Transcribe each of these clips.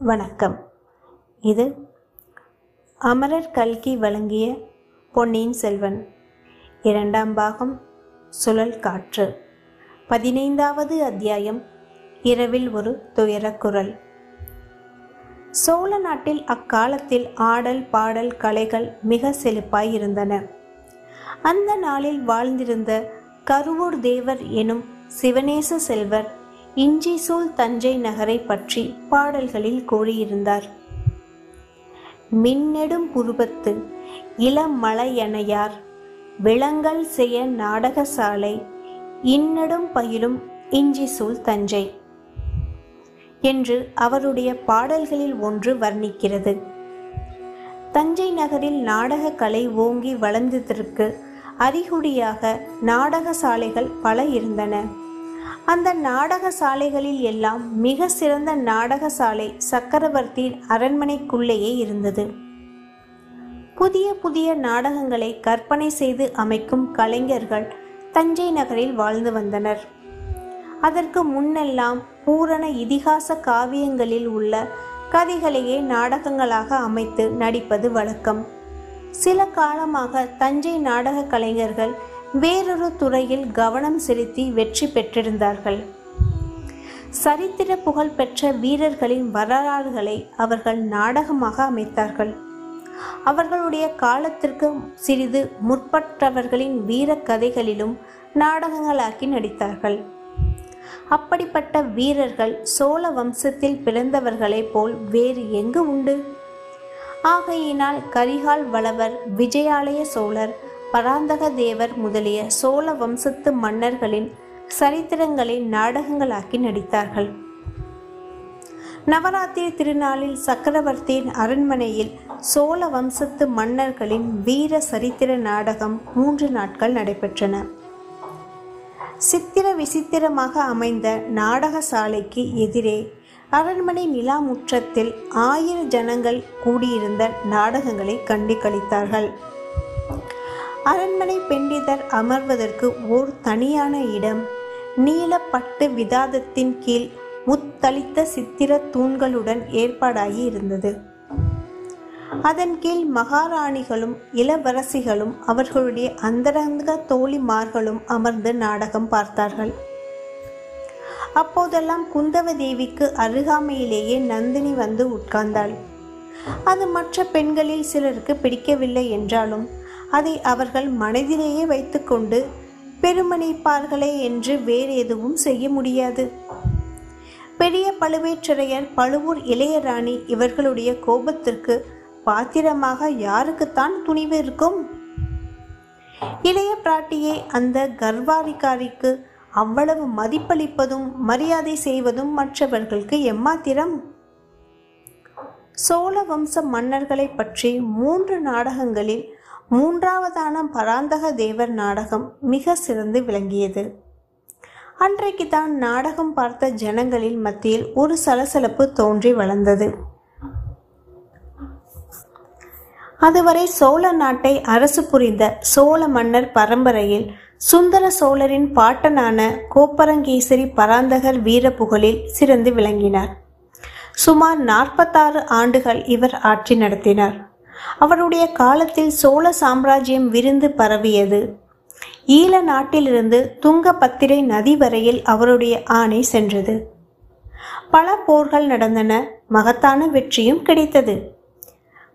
வணக்கம். இது அமரர் கல்கி வழங்கிய பொன்னியின் செல்வன். இரண்டாம் பாகம் சுழல் காற்று. பதினைந்தாவது அத்தியாயம் இரவில் ஒரு துயரக்குரல் சோழ நாட்டில் அக்காலத்தில் ஆடல் பாடல் கலைகள் மிக செழிப்பாய் இருந்தன. அந்த நாளில் வாழ்ந்திருந்த கருவூர் தேவர் எனும் சிவநேச செல்வர் இஞ்சிசூல் தஞ்சை நகரை பற்றி பாடல்களில் கூறியிருந்தார். மின்னெடும் புருவத்து இளமலையணையார் விளங்கல் செய்ய நாடகசாலை இன்னடும் பயிலும் இஞ்சிசூல் தஞ்சை என்று அவருடைய பாடல்களில் ஒன்று வர்ணிக்கிறது. தஞ்சை நகரில் நாடக கலை ஓங்கி வளர்ந்ததற்கு அறிகுறியாக நாடக சாலைகள் பல இருந்தன. அந்த நாடக சாலைகளில் எல்லாம் மிக சிறந்த நாடக சாலை சக்கரவர்த்தியின் அரண்மனைக்குள்ளேயே இருந்தது. புதிய புதிய நாடகங்களை கற்பனை செய்து அமைக்கும் கலைஞர்கள் தஞ்சை நகரில் வாழ்ந்து வந்தனர். அதற்கு முன்னெல்லாம் பூரண இதிகாச காவியங்களில் உள்ள கதைகளையே நாடகங்களாக அமைத்து நடிப்பது வழக்கம். சில காலமாக தஞ்சை நாடக கலைஞர்கள் வேறொரு துறையில் கவனம் செலுத்தி வெற்றி பெற்றிருந்தார்கள். சரித்திர புகழ் பெற்ற வீரர்களின் வரலாறுகளை அவர்கள் நாடகமாக அமைத்தார்கள். அவர்களுடைய காலத்திற்கு சிறிது முற்பட்டவர்களின் வீர கதைகளிலும் நாடகங்களாக்கி நடித்தார்கள். அப்படிப்பட்ட வீரர்கள் சோழ வம்சத்தில் பிறந்தவர்களைப் போல் வேறு எங்கு உண்டு? ஆகையினால் கரிகால் வளவர் விஜயாலய சோழர் பராந்தக தேவர் முதலிய சோழ வம்சத்து மன்னர்களின் சரித்திரங்களை நாடகங்களாக்கி நடித்தார்கள். நவராத்திரி திருநாளில் சக்கரவர்த்தியின் அரண்மனையில் சோழ வம்சத்து மன்னர்களின் வீர சரித்திர நாடகம் மூன்று நாட்கள் நடைபெற்றன. சித்திர விசித்திரமாக அமைந்த நாடக சாலைக்கு எதிரே அரண்மனை நிலா முற்றத்தில் ஆயிர ஜனங்கள் கூடியிருந்த நாடகங்களை கண்டு கழித்தார்கள் அரண்மனை பெண்டிதர் அமர்வதற்கு ஓர் தனியான இடம். நீலப்பட்டு விதாதத்தின் கீழ் முத்தளித்த சித்திர தூண்களுடன் ஏற்பாடாகி இருந்தது. அதன் கீழ் மகாராணிகளும் இளவரசிகளும் அவர்களுடைய அந்தரங்க தோழிமார்களும் அமர்ந்து நாடகம் பார்த்தார்கள். அப்போதெல்லாம் குந்தவ தேவிக்கு அருகாமையிலேயே நந்தினி வந்து உட்கார்ந்தாள். அது மற்ற பெண்களில் சிலருக்கு பிடிக்கவில்லை என்றாலும் அதை அவர்கள் மனதிலேயே வைத்துக்கொண்டு பெருமணிப்பார்களே என்று வேறு எதுவும் செய்ய முடியாது. பெரிய பழுவேற்றரையர் பழுவூர் இளையராணி இவர்களுடைய கோபத்திற்கு பாத்திரமாக யாருக்குத்தான் துணிவு இருக்கும்? இளைய பிராட்டியை அந்த கர்வாரிகாரிக்கு அவ்வளவு மதிப்பளிப்பதும் மரியாதை செய்வதும் மற்றவர்களுக்கு எம்மாத்திரம்? சோழ வம்ச மன்னர்களை பற்றி மூன்று நாடகங்களில் மூன்றாவதான பராந்தக தேவர் நாடகம் மிக சிறந்து விளங்கியது. அன்றைக்கு தான் நாடகம் பார்த்த ஜனங்களில் மத்தியில் ஒரு சலசலப்பு தோன்றி வளர்ந்தது. அதுவரை சோழ நாட்டை அரசு புரிந்த சோழ மன்னர் பரம்பரையில் சுந்தர சோழரின் பாட்டனான கோப்பரங்கேசரி பராந்தகர் வீர புகழில் சிறந்து விளங்கினார். சுமார் நாற்பத்தாறு ஆண்டுகள் இவர் ஆட்சி நடத்தினார். அவருடைய காலத்தில் சோழ சாம்ராஜ்யம் விருந்து பரவியது. ஈழ நாட்டிலிருந்து துங்கபத்திரை நதி வரையில் அவருடைய ஆணை சென்றது. பல போர்கள் நடந்தன மகத்தான வெற்றியும் கிடைத்தது.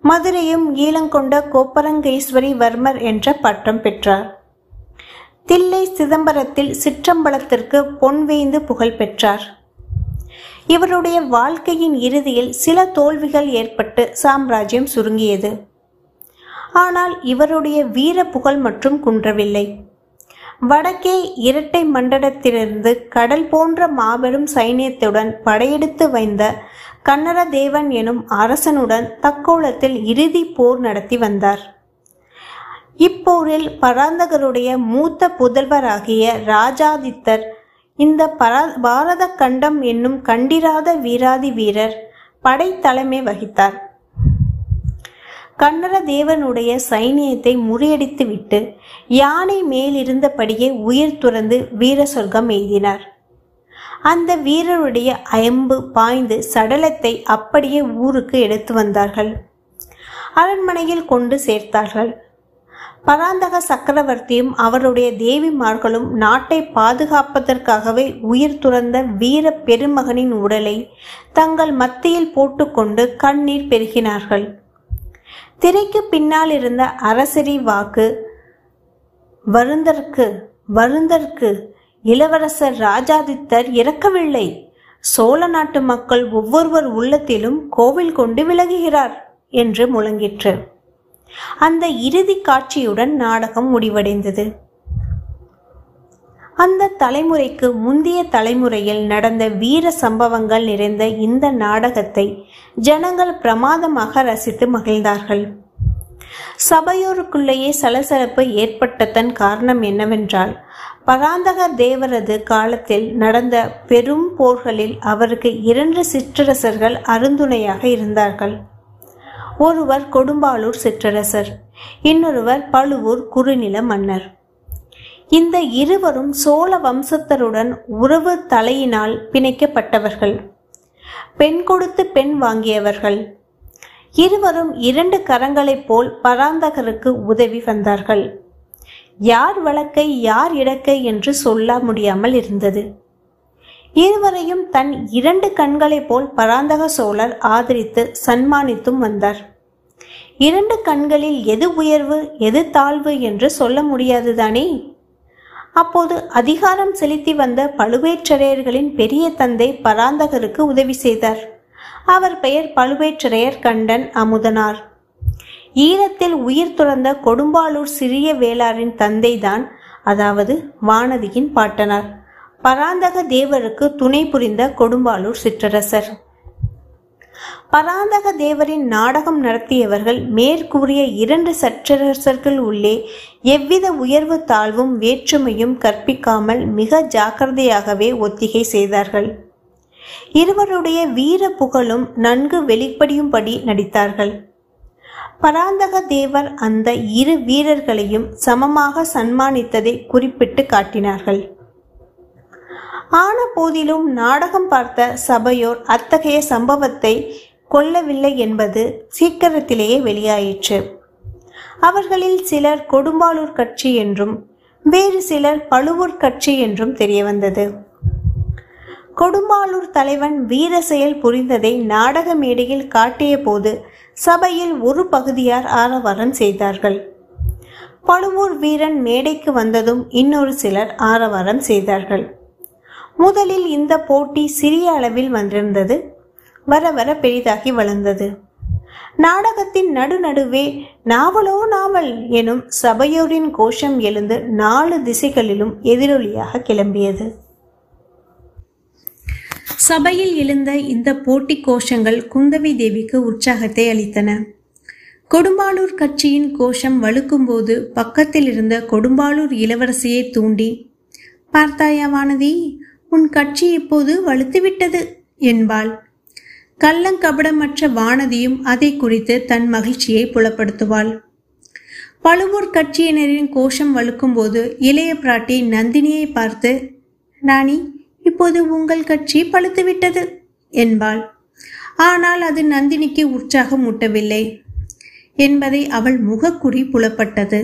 மதுரையும் ஈழங்கொண்ட கோப்பரங்கேஸ்வரி வர்மர் என்ற பட்டம் பெற்றார். தில்லை சிதம்பரத்தில் சிற்றம்பலத்திற்கு பொன்வேய்ந்து புகழ் பெற்றார். இவருடைய வாழ்க்கையின் இறுதியில் சில தோல்விகள் ஏற்பட்டு சாம்ராஜ்யம் சுருங்கியது. ஆனால் இவருடைய வீர புகழ் மற்றும் குன்றவில்லை. வடக்கே இரட்டை மண்டலத்திலிருந்து கடல் போன்ற மாபெரும் சைனியத்துடன் படையெடுத்து வைந்த கன்னரதேவன் எனும் அரசனுடன் தக்கோலத்தில் இறுதி போர் நடத்தி வந்தார். இப்போரில் பராந்தகருடைய மூத்த புதல்வராகிய ராஜாதித்தர் இந்த பாரத கண்டம் என்னும் கண்டிராத வீராதி வீரர் படைத்தலைமை வகித்தார். கன்னர தேவனுடைய சைனியத்தை முறியடித்துவிட்டு யானை மேலிருந்தபடியே உயிர் துறந்து வீர சொர்க்கம் எய்தினார். அந்த வீரருடைய அயம்பு பாய்ந்து சடலத்தை அப்படியே ஊருக்கு எடுத்து வந்தார்கள். அரண்மனையில் கொண்டு சேர்த்தார்கள். பராந்தக சக்கரவர்த்தியும் அவருடைய தேவிமார்களும் நாட்டை பாதுகாப்பதற்காகவே உயிர் துறந்த வீர பெருமகனின் உடலை தங்கள் மத்தியில் போட்டுக்கொண்டு கண்ணீர் பெருகினார்கள். திரைக்கு பின்னால் இருந்த அரசரி வாக்கு வருந்தற்கு வருந்தற்கு இளவரசர் ராஜாதித்தர் இறக்கவில்லை. சோழ நாட்டு மக்கள் ஒவ்வொருவர் உள்ளத்திலும் கோவில் கொண்டு விலகுகிறார் என்று முழங்கிற்று. அந்த இறுதி காட்சியுடன் நாடகம் முடிவடைந்தது. அந்த தலைமுறைக்கு முந்தைய தலைமுறையில் நடந்த வீர சம்பவங்கள் நிறைந்த இந்த நாடகத்தை ஜனங்கள் பிரமாதமாக ரசித்து மகிழ்ந்தார்கள். சபையோருக்குள்ளேயே சலசலப்பு ஏற்பட்டதன் காரணம் என்னவென்றால் பராந்தக தேவரது காலத்தில் நடந்த பெரும் போர்களில் அவருக்கு இரண்டு சிற்றரசர்கள் அருந்துணையாக இருந்தார்கள். ஒருவர் கொடும்பாளூர் சிற்றரசர் இன்னொருவர் பழுவூர் குறுநில மன்னர். இந்த இருவரும் சோழ வம்சத்தருடன் உறவு தலையினால் பிணைக்கப்பட்டவர்கள். பெண் கொடுத்து பெண் வாங்கியவர்கள். இருவரும் இரண்டு கரங்களைப் போல் பராந்தகருக்கு உதவி வந்தார்கள். யார் வழக்கை யார் இடக்கை என்று சொல்ல முடியாமல் இருந்தது. இருவரையும் தன் இரண்டு கண்களைப் போல் பராந்தக சோழர் ஆதரித்து சன்மானித்தும் வந்தார். இரண்டு கண்களில் எது உயர்வு எது தாழ்வு என்று சொல்ல முடியாதுதானே? அப்போது அதிகாரம் செலுத்தி வந்த பழுவேற்றரையர்களின் பெரிய தந்தை பராந்தகருக்கு உதவி செய்தார். அவர் பெயர் பழுவேற்றரையர் கண்டன் அமுதனார். ஈழத்தில் உயிர் துறந்த கொடும்பாளூர் சிறிய வேளாரின் தந்தைதான் அதாவது வானதியின் பாட்டனார். பராந்தக தேவருக்கு துணை புரிந்த கொடும்பாளூர் சிற்றரசர். பராந்தக தேவரின் நாடகம் நடத்தியவர்கள் மேற்கூறிய இரண்டு சற்றரசர்கள் உள்ளே எவ்வித உயர்வு தாழ்வும் வேற்றுமையும் கற்பிக்காமல் மிக ஜாக்கிரதையாகவே ஒத்திகை செய்தார்கள். இருவருடைய வீர புகழும் நன்கு வெளிப்படியும்படி நடித்தார்கள். பராந்தக தேவர் அந்த இரு வீரர்களையும் சமமாக சன்மானித்ததை குறிப்பிட்டு காட்டினார்கள். ஆன போதிலும் நாடகம் பார்த்த சபையோர் அத்தகைய சம்பவத்தை கொல்லவில்லை என்பது சீக்கிரத்திலேயே வெளியாயிற்று. அவர்களில் சிலர் கொடும்பாளூர் கட்சி என்றும் வேறு சிலர் பழுவூர் கட்சி என்றும் தெரியவந்தது. கொடும்பாளூர் தலைவன் வீர செயல் புரிந்ததை நாடக மேடையில் காட்டிய போது சபையில் ஒரு பகுதியார் ஆரவாரம் செய்தார்கள். பழுவூர் வீரன் மேடைக்கு வந்ததும் இன்னொரு சிலர் ஆரவாரம் செய்தார்கள். முதலில் இந்த போட்டி சிறிய அளவில் வந்திருந்தது. வர வர பெரிதாகி வளர்ந்தது. நாடகத்தின் நடுநடுவே நாவலோ நாவல் எனும் சபையோரின் கோஷம் எழுந்து நாலு திசைகளிலும் எதிரொலியாக கிளம்பியது. சபையில் எழுந்த இந்த போட்டி கோஷங்கள் குந்தவி தேவிக்கு உற்சாகத்தை அளித்தன. கொடும்பாளூர் கட்சியின் கோஷம் வலுக்கும்போது பக்கத்தில் இருந்த கொடும்பாளூர் இளவரசியை தூண்டி பார்த்தாயா வானதி? உன் கட்சி இப்போது வலுத்துவிட்டது என்பாள். கள்ளங்கபடமற்ற வானதியும் அதை குறித்து தன் மகிழ்ச்சியை புலப்படுத்துவாள். பழுவூர் கட்சியினரின் கோஷம் வலுக்கும்போது இளைய பிராட்டி நந்தினியை பார்த்து ராணி இப்போது உங்கள் கட்சி பழுத்துவிட்டது என்பாள். ஆனால் அது நந்தினிக்கு உற்சாகம் ஊட்டவில்லை என்பதை அவள் முகக்குறி புலப்பட்டது.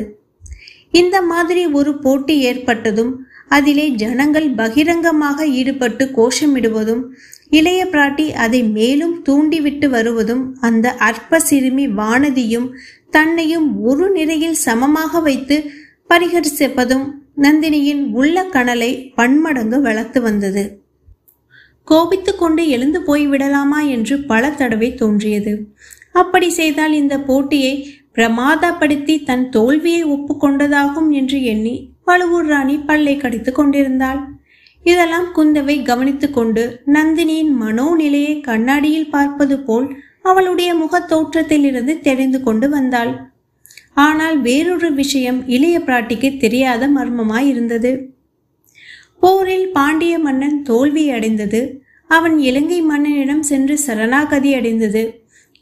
இந்த மாதிரி ஒரு போட்டி ஏற்பட்டதும் அதிலே ஜனங்கள் பகிரங்கமாக ஈடுபட்டு கோஷமிடுவதும் இளைய பிராட்டி அதை மேலும் தூண்டிவிட்டு வருவதும் அந்த அற்ப சிறுமி வானதியும் தன்னையும் ஒரு நிறையில் சமமாக வைத்து பரிகரிசிப்பதும் நந்தினியின் உள்ள கனலை பன்மடங்கு வளர்த்து வந்தது. கோபித்து கொண்டு எழுந்து போய்விடலாமா என்று பல தடவை தோன்றியது. அப்படி செய்தால் இந்த போட்டியை பிரமாதப்படுத்தி தன் தோல்வியை ஒப்புக்கொண்டதாகும் என்று எண்ணி பழுவூர் ராணி பல்லை கடித்துக் கொண்டிருந்தாள். இதெல்லாம் குந்தவை கவனித்துக்கொண்டு நந்தினியின் மனோநிலையை கண்ணாடியில் பார்ப்பது போல் அவளுடைய முகத் தோற்றத்திலிருந்து தெரிந்து கொண்டு வந்தாள். ஆனால் வேறொரு விஷயம் இளைய பிராட்டிக்கு தெரியாத மர்மமாய் இருந்தது போரில் பாண்டிய மன்னன் தோல்வி அடைந்தது. அவன் இலங்கை மன்னனிடம் சென்று சரணாகதி அடைந்தது.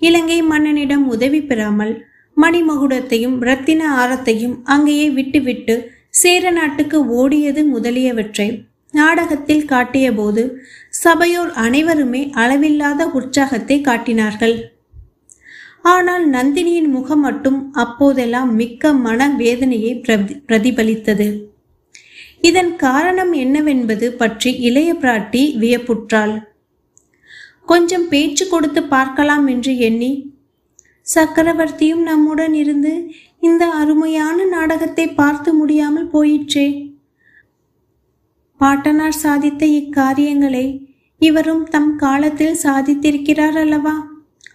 இலங்கை மன்னனிடம் உதவி பெறாமல் மணிமகுடத்தையும் ரத்தின ஆரத்தையும் அங்கேயே விட்டுவிட்டு சேர நாட்டுக்கு ஓடியது முதலியவற்றை நாடகத்தில் காட்டியபோது சபையோர் அனைவருமே அளவில்லாத உற்சாகத்தை காட்டினார்கள். ஆனால் நந்தினியின் முகம் மட்டும் அப்போதெல்லாம் மிக்க மன வேதனையை பிரதி- பிரதிபலித்தது. இதன் காரணம் என்னவென்பது பற்றி இளைய பிராட்டி வியப்புற்றாள். கொஞ்சம் பேச்சு கொடுத்து பார்க்கலாம் என்று எண்ணி சக்கரவர்த்தியும் நம்முடன் இருந்து இந்த அருமையான நாடகத்தை பார்த்து முடியாமல் போயிற்றே. பாட்டனார் சாதித்த இக்காரியங்களை இவரும் தம் காலத்தில் சாதித்திருக்கிறார் அல்லவா?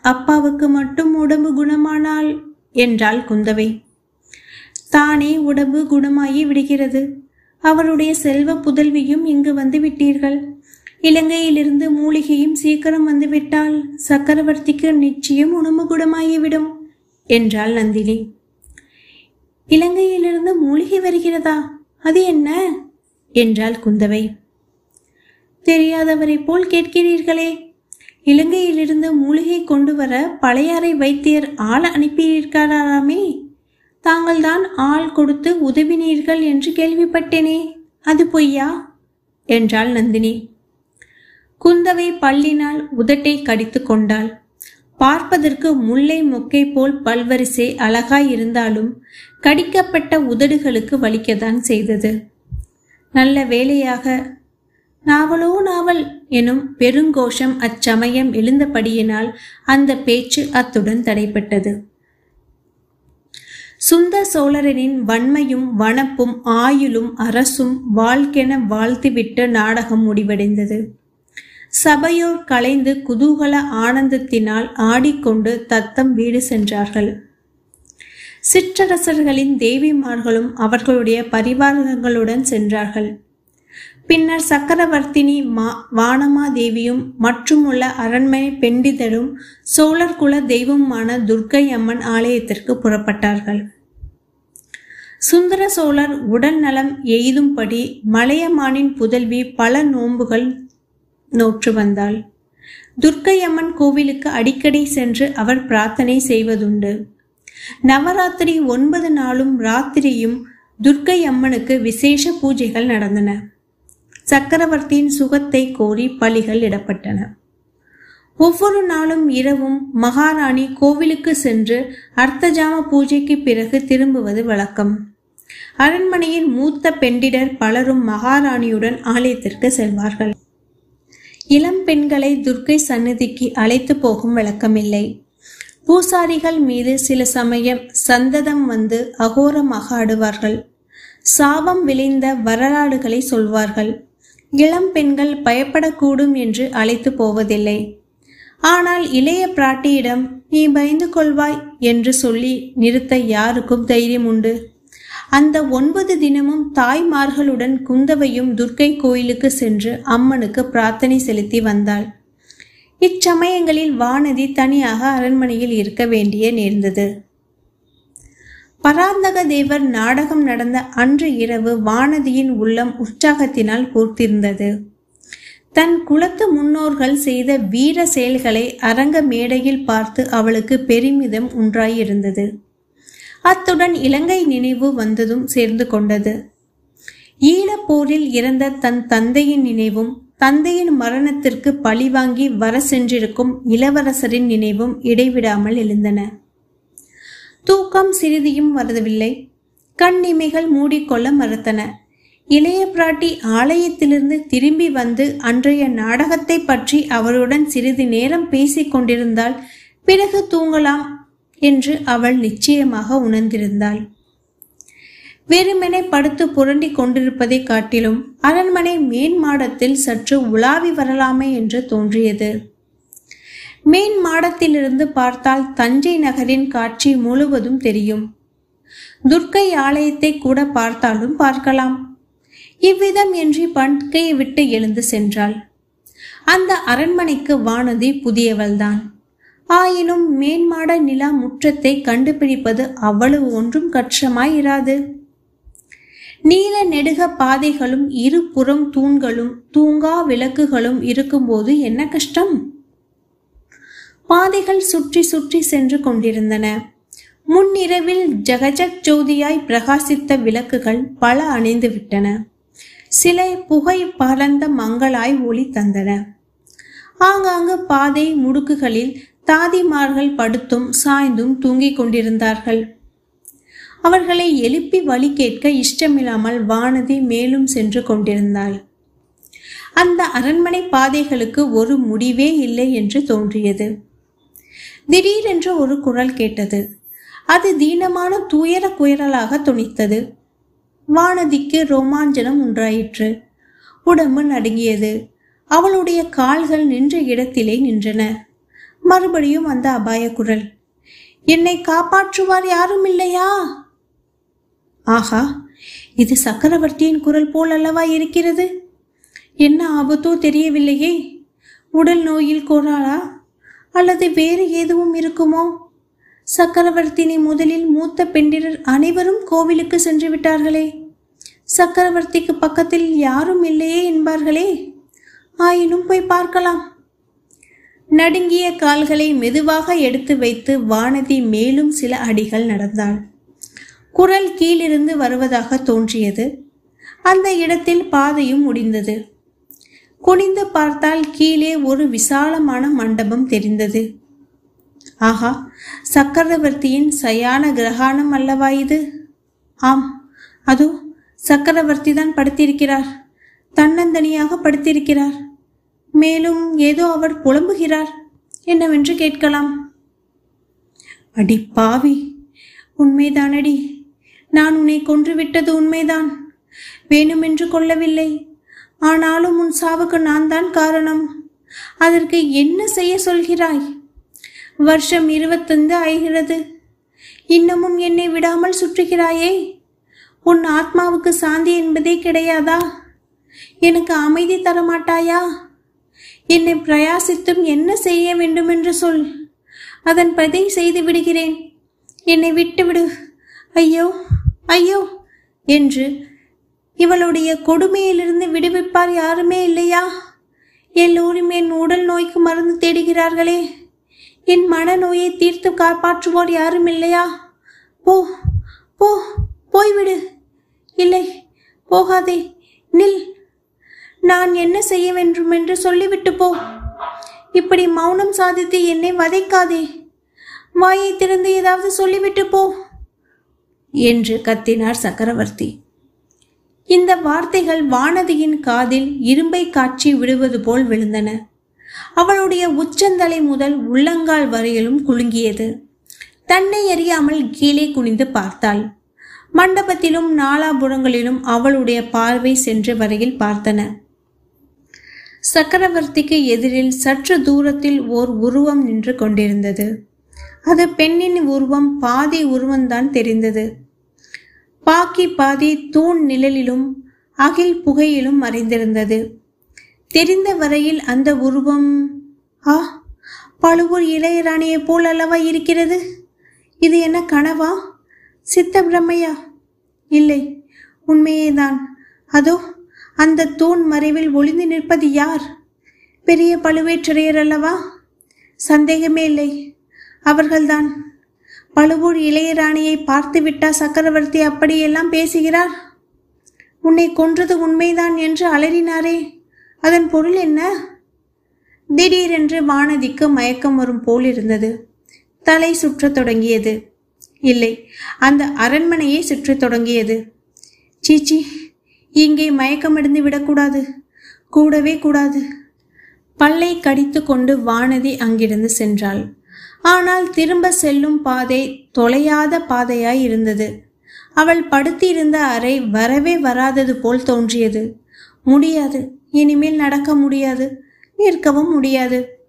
அப்பாவுக்கு மட்டும் உடம்பு குணமானால் என்றாள் குந்தவை. தானே உடம்பு குணமாகி விடுகிறது. அவருடைய செல்வ புதல்வியும் இங்கு வந்து விட்டீர்கள். இலங்கையிலிருந்து மூலிகையும் சீக்கிரம் வந்துவிட்டால் சக்கரவர்த்திக்கு நிச்சயம் உணவு குடமாகிவிடும் என்றாள் நந்தினி. இலங்கையிலிருந்து மூலிகை வருகிறதா? அது என்ன? என்றாள் குந்தவை. தெரியாதவரை போல் கேட்கிறீர்களே. இலங்கையிலிருந்து மூலிகை கொண்டு வர பழையாறை வைத்தியர் ஆள் அனுப்பியிருக்கிறாராமே. தாங்கள்தான் ஆள் கொடுத்து உதவினீர்கள் என்று கேள்விப்பட்டேனே. அது பொய்யா? என்றாள் நந்தினி. குந்தவை பல்லினால் உதட்டை கடித்து கொண்டாள். பார்ப்பதற்கு முல்லை மொக்கை போல் பல்வரிசை அழகாய் இருந்தாலும் கடிக்கப்பட்ட உதடுகளுக்கு வலிக்கத்தான் செய்தது. நல்ல வேலையாக நாவலோ நாவல் எனும் பெருங்கோஷம் அச்சமயம் எழுந்தபடியினால் அந்த பேச்சு அத்துடன் தடைப்பட்டது சுந்த சோழரனின் வன்மையும் வனப்பும் ஆயுளும் அரசும் வாழ்க்கென வாழ்த்துவிட்டு நாடகம் முடிவடைந்தது. சபையோர் கலைந்து குதூகல ஆனந்தத்தினால் ஆடிக்கொண்டு தத்தம் வீடு சென்றார்கள். சிற்றரசர்களின் தேவிமார்களும் அவர்களுடைய பரிவாரங்களுடன் சென்றார்கள். பின்னர் சக்கரவர்த்தினி மா வானமாதேவியும் மற்றுமுள்ள அரண்மனை பெண்டிதரும் சோழர் குல தெய்வமான துர்க்கை அம்மன் ஆலயத்திற்கு புறப்பட்டார்கள். சுந்தர சோழர் உடல் நலம் எய்தும்படி மலையமானின் புதல்வி பல நோன்புகள் நோற்று வந்தாள். துர்க்கையம்மன் கோவிலுக்கு அடிக்கடி சென்று அவர் பிரார்த்தனை செய்வதுண்டு. நவராத்திரி ஒன்பது நாளும் ராத்திரியும் துர்க்கை அம்மனுக்கு விசேஷ பூஜைகள் நடந்தன. சக்கரவர்த்தியின் சுகத்தை கோரி பலிகள் இடப்பட்டன. ஒவ்வொரு நாளும் இரவும் மகாராணி கோவிலுக்கு சென்று அர்த்தஜாம பூஜைக்கு பிறகு திரும்புவது வழக்கம். அரண்மனையின் மூத்த பெண்டிடர் பலரும் மகாராணியுடன் ஆலயத்திற்கு செல்வார்கள். இளம் பெண்களை துர்க்கை சந்நிதிக்கு அழைத்து போகும் வழக்கமில்லை பூசாரிகள் மீது சில சமயம் சந்ததம் வந்து அகோரமாக ஆடுவார்கள். சாபம் விளைந்த வரலாறுகளை சொல்வார்கள். இளம் பெண்கள் பயப்படக்கூடும் என்று அழைத்து போவதில்லை. ஆனால் இளைய பிராட்டியிடம் நீ பயந்து கொள்வாய் என்று சொல்லி நிறுத்த யாருக்கும் தைரியம் உண்டு? அந்த ஒன்பது தினமும் தாய்மார்களுடன் குந்தவையும் துர்க்கை கோயிலுக்கு சென்று அம்மனுக்கு பிரார்த்தனை செலுத்தி வந்தாள். இச்சமயங்களில் வானதி தனியாக அரண்மனையில் இருக்க வேண்டிய நேர்ந்தது. பராந்தக தேவர் நாடகம் நடந்த அன்று இரவு வானதியின் உள்ளம் உற்சாகத்தினால் பூர்த்திருந்தது தன் குலத்து முன்னோர்கள் செய்த வீர செயல்களை அரங்க மேடையில் பார்த்து அவளுக்கு பெருமிதம் உண்டாயிருந்தது. அத்துடன் இலங்கை நினைவு வந்ததும் சேர்ந்து கொண்டது. ஈழப்போரில் இறந்த தன் தந்தையின் நினைவும் தந்தையின் மரணத்திற்கு பழிவாங்கி வர சென்றிருக்கும் இளவரசரின் நினைவும் இடைவிடாமல் எழுந்தன. தூக்கம் சிறிதியும் வரவில்லை. கண்ணிமைகள் மூடிக்கொள்ள மறுத்தன. இளைய பிராட்டி ஆலயத்திலிருந்து திரும்பி வந்து அன்றைய நாடகத்தை பற்றி அவருடன் சிறிது நேரம் பேசிக் கொண்டிருந்தால் பிறகு தூங்கலாம் என்று அவள் நிச்சயமாக உணர்ந்திருந்தாள். வெறுமனை படுத்து புரண்டி கொண்டிருப்பதை காட்டிலும் அரண்மனை மேன் மாடத்தில் சற்று உலாவி வரலாமே என்று தோன்றியது. மேன் மாடத்திலிருந்து பார்த்தால் தஞ்சை நகரின் காட்சி முழுவதும் தெரியும். துர்க்கை ஆலயத்தை கூட பார்த்தாலும் பார்க்கலாம். இவ்விதம் என்று பண்கையை விட்டு எழுந்து சென்றாள். அந்த அரண்மனைக்கு வானதி புதியவள்தான். ஆயினும் மேன்மாட நிலா முற்றத்தை கண்டுபிடிப்பது அவ்வளவு ஒன்றும் கஷ்டமாயிராது. நீல நெடுக பாதைகளும் இருபுறம் தூண்களும் தூங்கா விளக்குகளும் இருக்கும்போது என்ன கஷ்டம்? பாதைகள் சுற்றி சுற்றி சென்று கொண்டிருந்தன. முன்னிரவில் ஜகஜக் ஜோதியாய் பிரகாசித்த விளக்குகள் பல அணைந்து விட்டன. சில புகை பறந்த மங்களாய் ஒளி தந்தன. ஆங்காங்கு பாதை முடுக்குகளில் தாதிமார்கள் படுத்தும் சாய்ந்தும் தூங்கிக் கொண்டிருந்தார்கள். அவர்களை எழுப்பி வழி கேட்க இஷ்டமில்லாமல் வானதி மேலும் சென்று கொண்டிருந்தாள். அந்த அரண்மனை பாதைகளுக்கு ஒரு முடிவே இல்லை என்று தோன்றியது. திடீரென்று ஒரு குரல் கேட்டது. அது தீனமான துயர குயரலாக துணித்தது. வானதிக்கு ரோமாஞ்சனம் உண்டாயிற்று. உடம்பு நடுங்கியது. அவளுடைய கால்கள் நின்ற இடத்திலே நின்றன. மறுபடியும் அந்த அபாய குரல். என்னை காப்பாற்றுவார் யாரும் இல்லையா ஆஹா இது சக்கரவர்த்தியின் குரல் போல் அல்லவா இருக்கிறது? என்ன ஆபத்தோ தெரியவில்லையே. உடல் நோயில் கோராளா அல்லது வேறு எதுவும் இருக்குமோ? சக்கரவர்த்தினி முதலில் மூத்த பெண்டிரர் அனைவரும் கோவிலுக்கு சென்று விட்டார்களே. சக்கரவர்த்திக்கு பக்கத்தில் யாரும் இல்லையே என்பார்களே. ஆயினும் போய் பார்க்கலாம். நடுங்கிய கால்களை மெதுவாக எடுத்து வைத்து வானதி மேலும் சில அடிகள் நடந்தாள். குரல் கீழிருந்து வருவதாக தோன்றியது. அந்த இடத்தில் பாதையும் முடிந்தது. குனிந்து பார்த்தால் கீழே ஒரு விசாலமான மண்டபம் தெரிந்தது. ஆஹா சக்கரவர்த்தியின் சயான கிரகாணம் அல்லவா இது? ஆம் அதோ சக்கரவர்த்தி தான் படுத்திருக்கிறார். தன்னந்தனியாக படுத்திருக்கிறார். மேலும் ஏதோ அவர் புலம்புகிறார். என்னவென்று கேட்கலாம்? அடி பாவி! உண்மைதானடி. நான் உன்னை கொன்றுவிட்டது உண்மைதான். வேணுமென்று கொள்ளவில்லை. ஆனாலும் உன் சாவுக்கு நான் தான் காரணம். அதற்கு என்ன செய்ய சொல்கிறாய்? வருஷம் இருபத்தைந்து ஆகிறது. இன்னமும் என்னை விடாமல் சுற்றுகிறாயே. உன் ஆத்மாவுக்கு சாந்தி என்பதே கிடையாதா? எனக்கு அமைதி தர மாட்டாயா என்னை பிரயாசித்தும் என்ன செய்ய வேண்டுமென்று சொல். அதன் பதை செய்து விடுகிறேன். என்னை விட்டுவிடு. ஐயோ ஐயோ என்று இவளுடைய கொடுமையிலிருந்து விடுவிப்பார் யாருமே இல்லையா? எல்லோரும் என் உடல் நோய்க்கு மருந்து தேடுகிறார்களே. என் மனநோயை தீர்த்து காப்பாற்றுவோர் யாரும் இல்லையா? போ போ போய்விடு. இல்லை போகாதே. நில். நான் என்ன செய்ய வேண்டும் என்று சொல்லிவிட்டு போ. இப்படி மௌனம் சாதித்து என்னை வதைக்காதே. வாயை திறந்து ஏதாவது சொல்லிவிட்டு போ. என்று கத்தினார் சக்கரவர்த்தி. இந்த வார்த்தைகள் வானதியின் காதில் இரும்பை காட்சி விடுவது போல் விழுந்தன. அவளுடைய உச்சந்தலை முதல் உள்ளங்கால் வரையிலும் குலுங்கியது. தன்னை அறியாமல் கீழே குனிந்து பார்த்தாள். மண்டபத்திலும் நாலாபுறங்களிலும் அவளுடைய பார்வை சென்ற வரையில் பார்த்தன. சக்கரவர்த்திக்கு எதிரில் சற்று தூரத்தில் ஓர் உருவம் நின்று கொண்டிருந்தது. அது பெண்ணின் உருவம் பாதி உருவம்தான் தெரிந்தது. பாக்கி பாதி தூண் நிழலிலும் அகில் புகையிலும் மறைந்திருந்தது. தெரிந்த வரையில் அந்த உருவம் ஆ பழுவூர் இளையராணியைப் போல் அல்லவா இருக்கிறது? இது என்ன கனவா? சித்த பிரம்மையா இல்லை உண்மையேதான். அதோ அந்த தூண் மறைவில் ஒளிந்து நிற்பது யார்? பெரிய பழுவேற்றரையர் அல்லவா? சந்தேகமே இல்லை. அவர்கள்தான். பழுவூர் இளையராணியை பார்த்துவிட்டா சக்கரவர்த்தி அப்படியெல்லாம் பேசுகிறார்? உன்னை கொன்றது உண்மைதான் என்று அலறினாரே. அதன் பொருள் என்ன? திடீரென்று வானதிக்கு மயக்கம் வரும் போல் இருந்தது. தலை சுற்றத் தொடங்கியது. இல்லை அந்த அரண்மனையை சுற்றத் தொடங்கியது. சீச்சி இங்கே மயக்கமடைந்து விடக்கூடாது. கூடவே கூடாது. பல்லை கடித்து கொண்டு வானதி அங்கிருந்து சென்றாள். ஆனால் திரும்ப செல்லும் பாதை தொலையாத பாதையாய் இருந்தது. அவள் படுத்தியிருந்த அறை வரவே வராதது போல் தோன்றியது. முடியாது. இனிமேல் நடக்க முடியாது. நிற்கவும் முடியாது.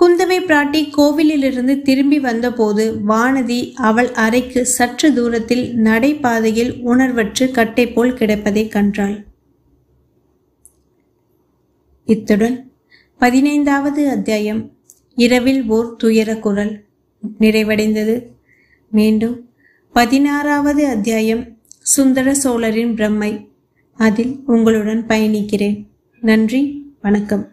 குந்தவை பிராட்டி கோவிலிலிருந்து திரும்பி வந்தபோது வானதி அவள் அறைக்கு சற்று தூரத்தில் நடைபாதையில் உணர்வற்று கட்டை போல் கிடப்பதை கண்டாள். இத்துடன் பதினைந்தாவது அத்தியாயம் இரவில் ஓர் துயர குரல் நிறைவடைந்தது. மீண்டும் பதினாறாவது அத்தியாயம் சுந்தர சோழரின் பிரம்மை. அதில் உங்களுடன் பயணிக்கிறேன். நன்றி வணக்கம்.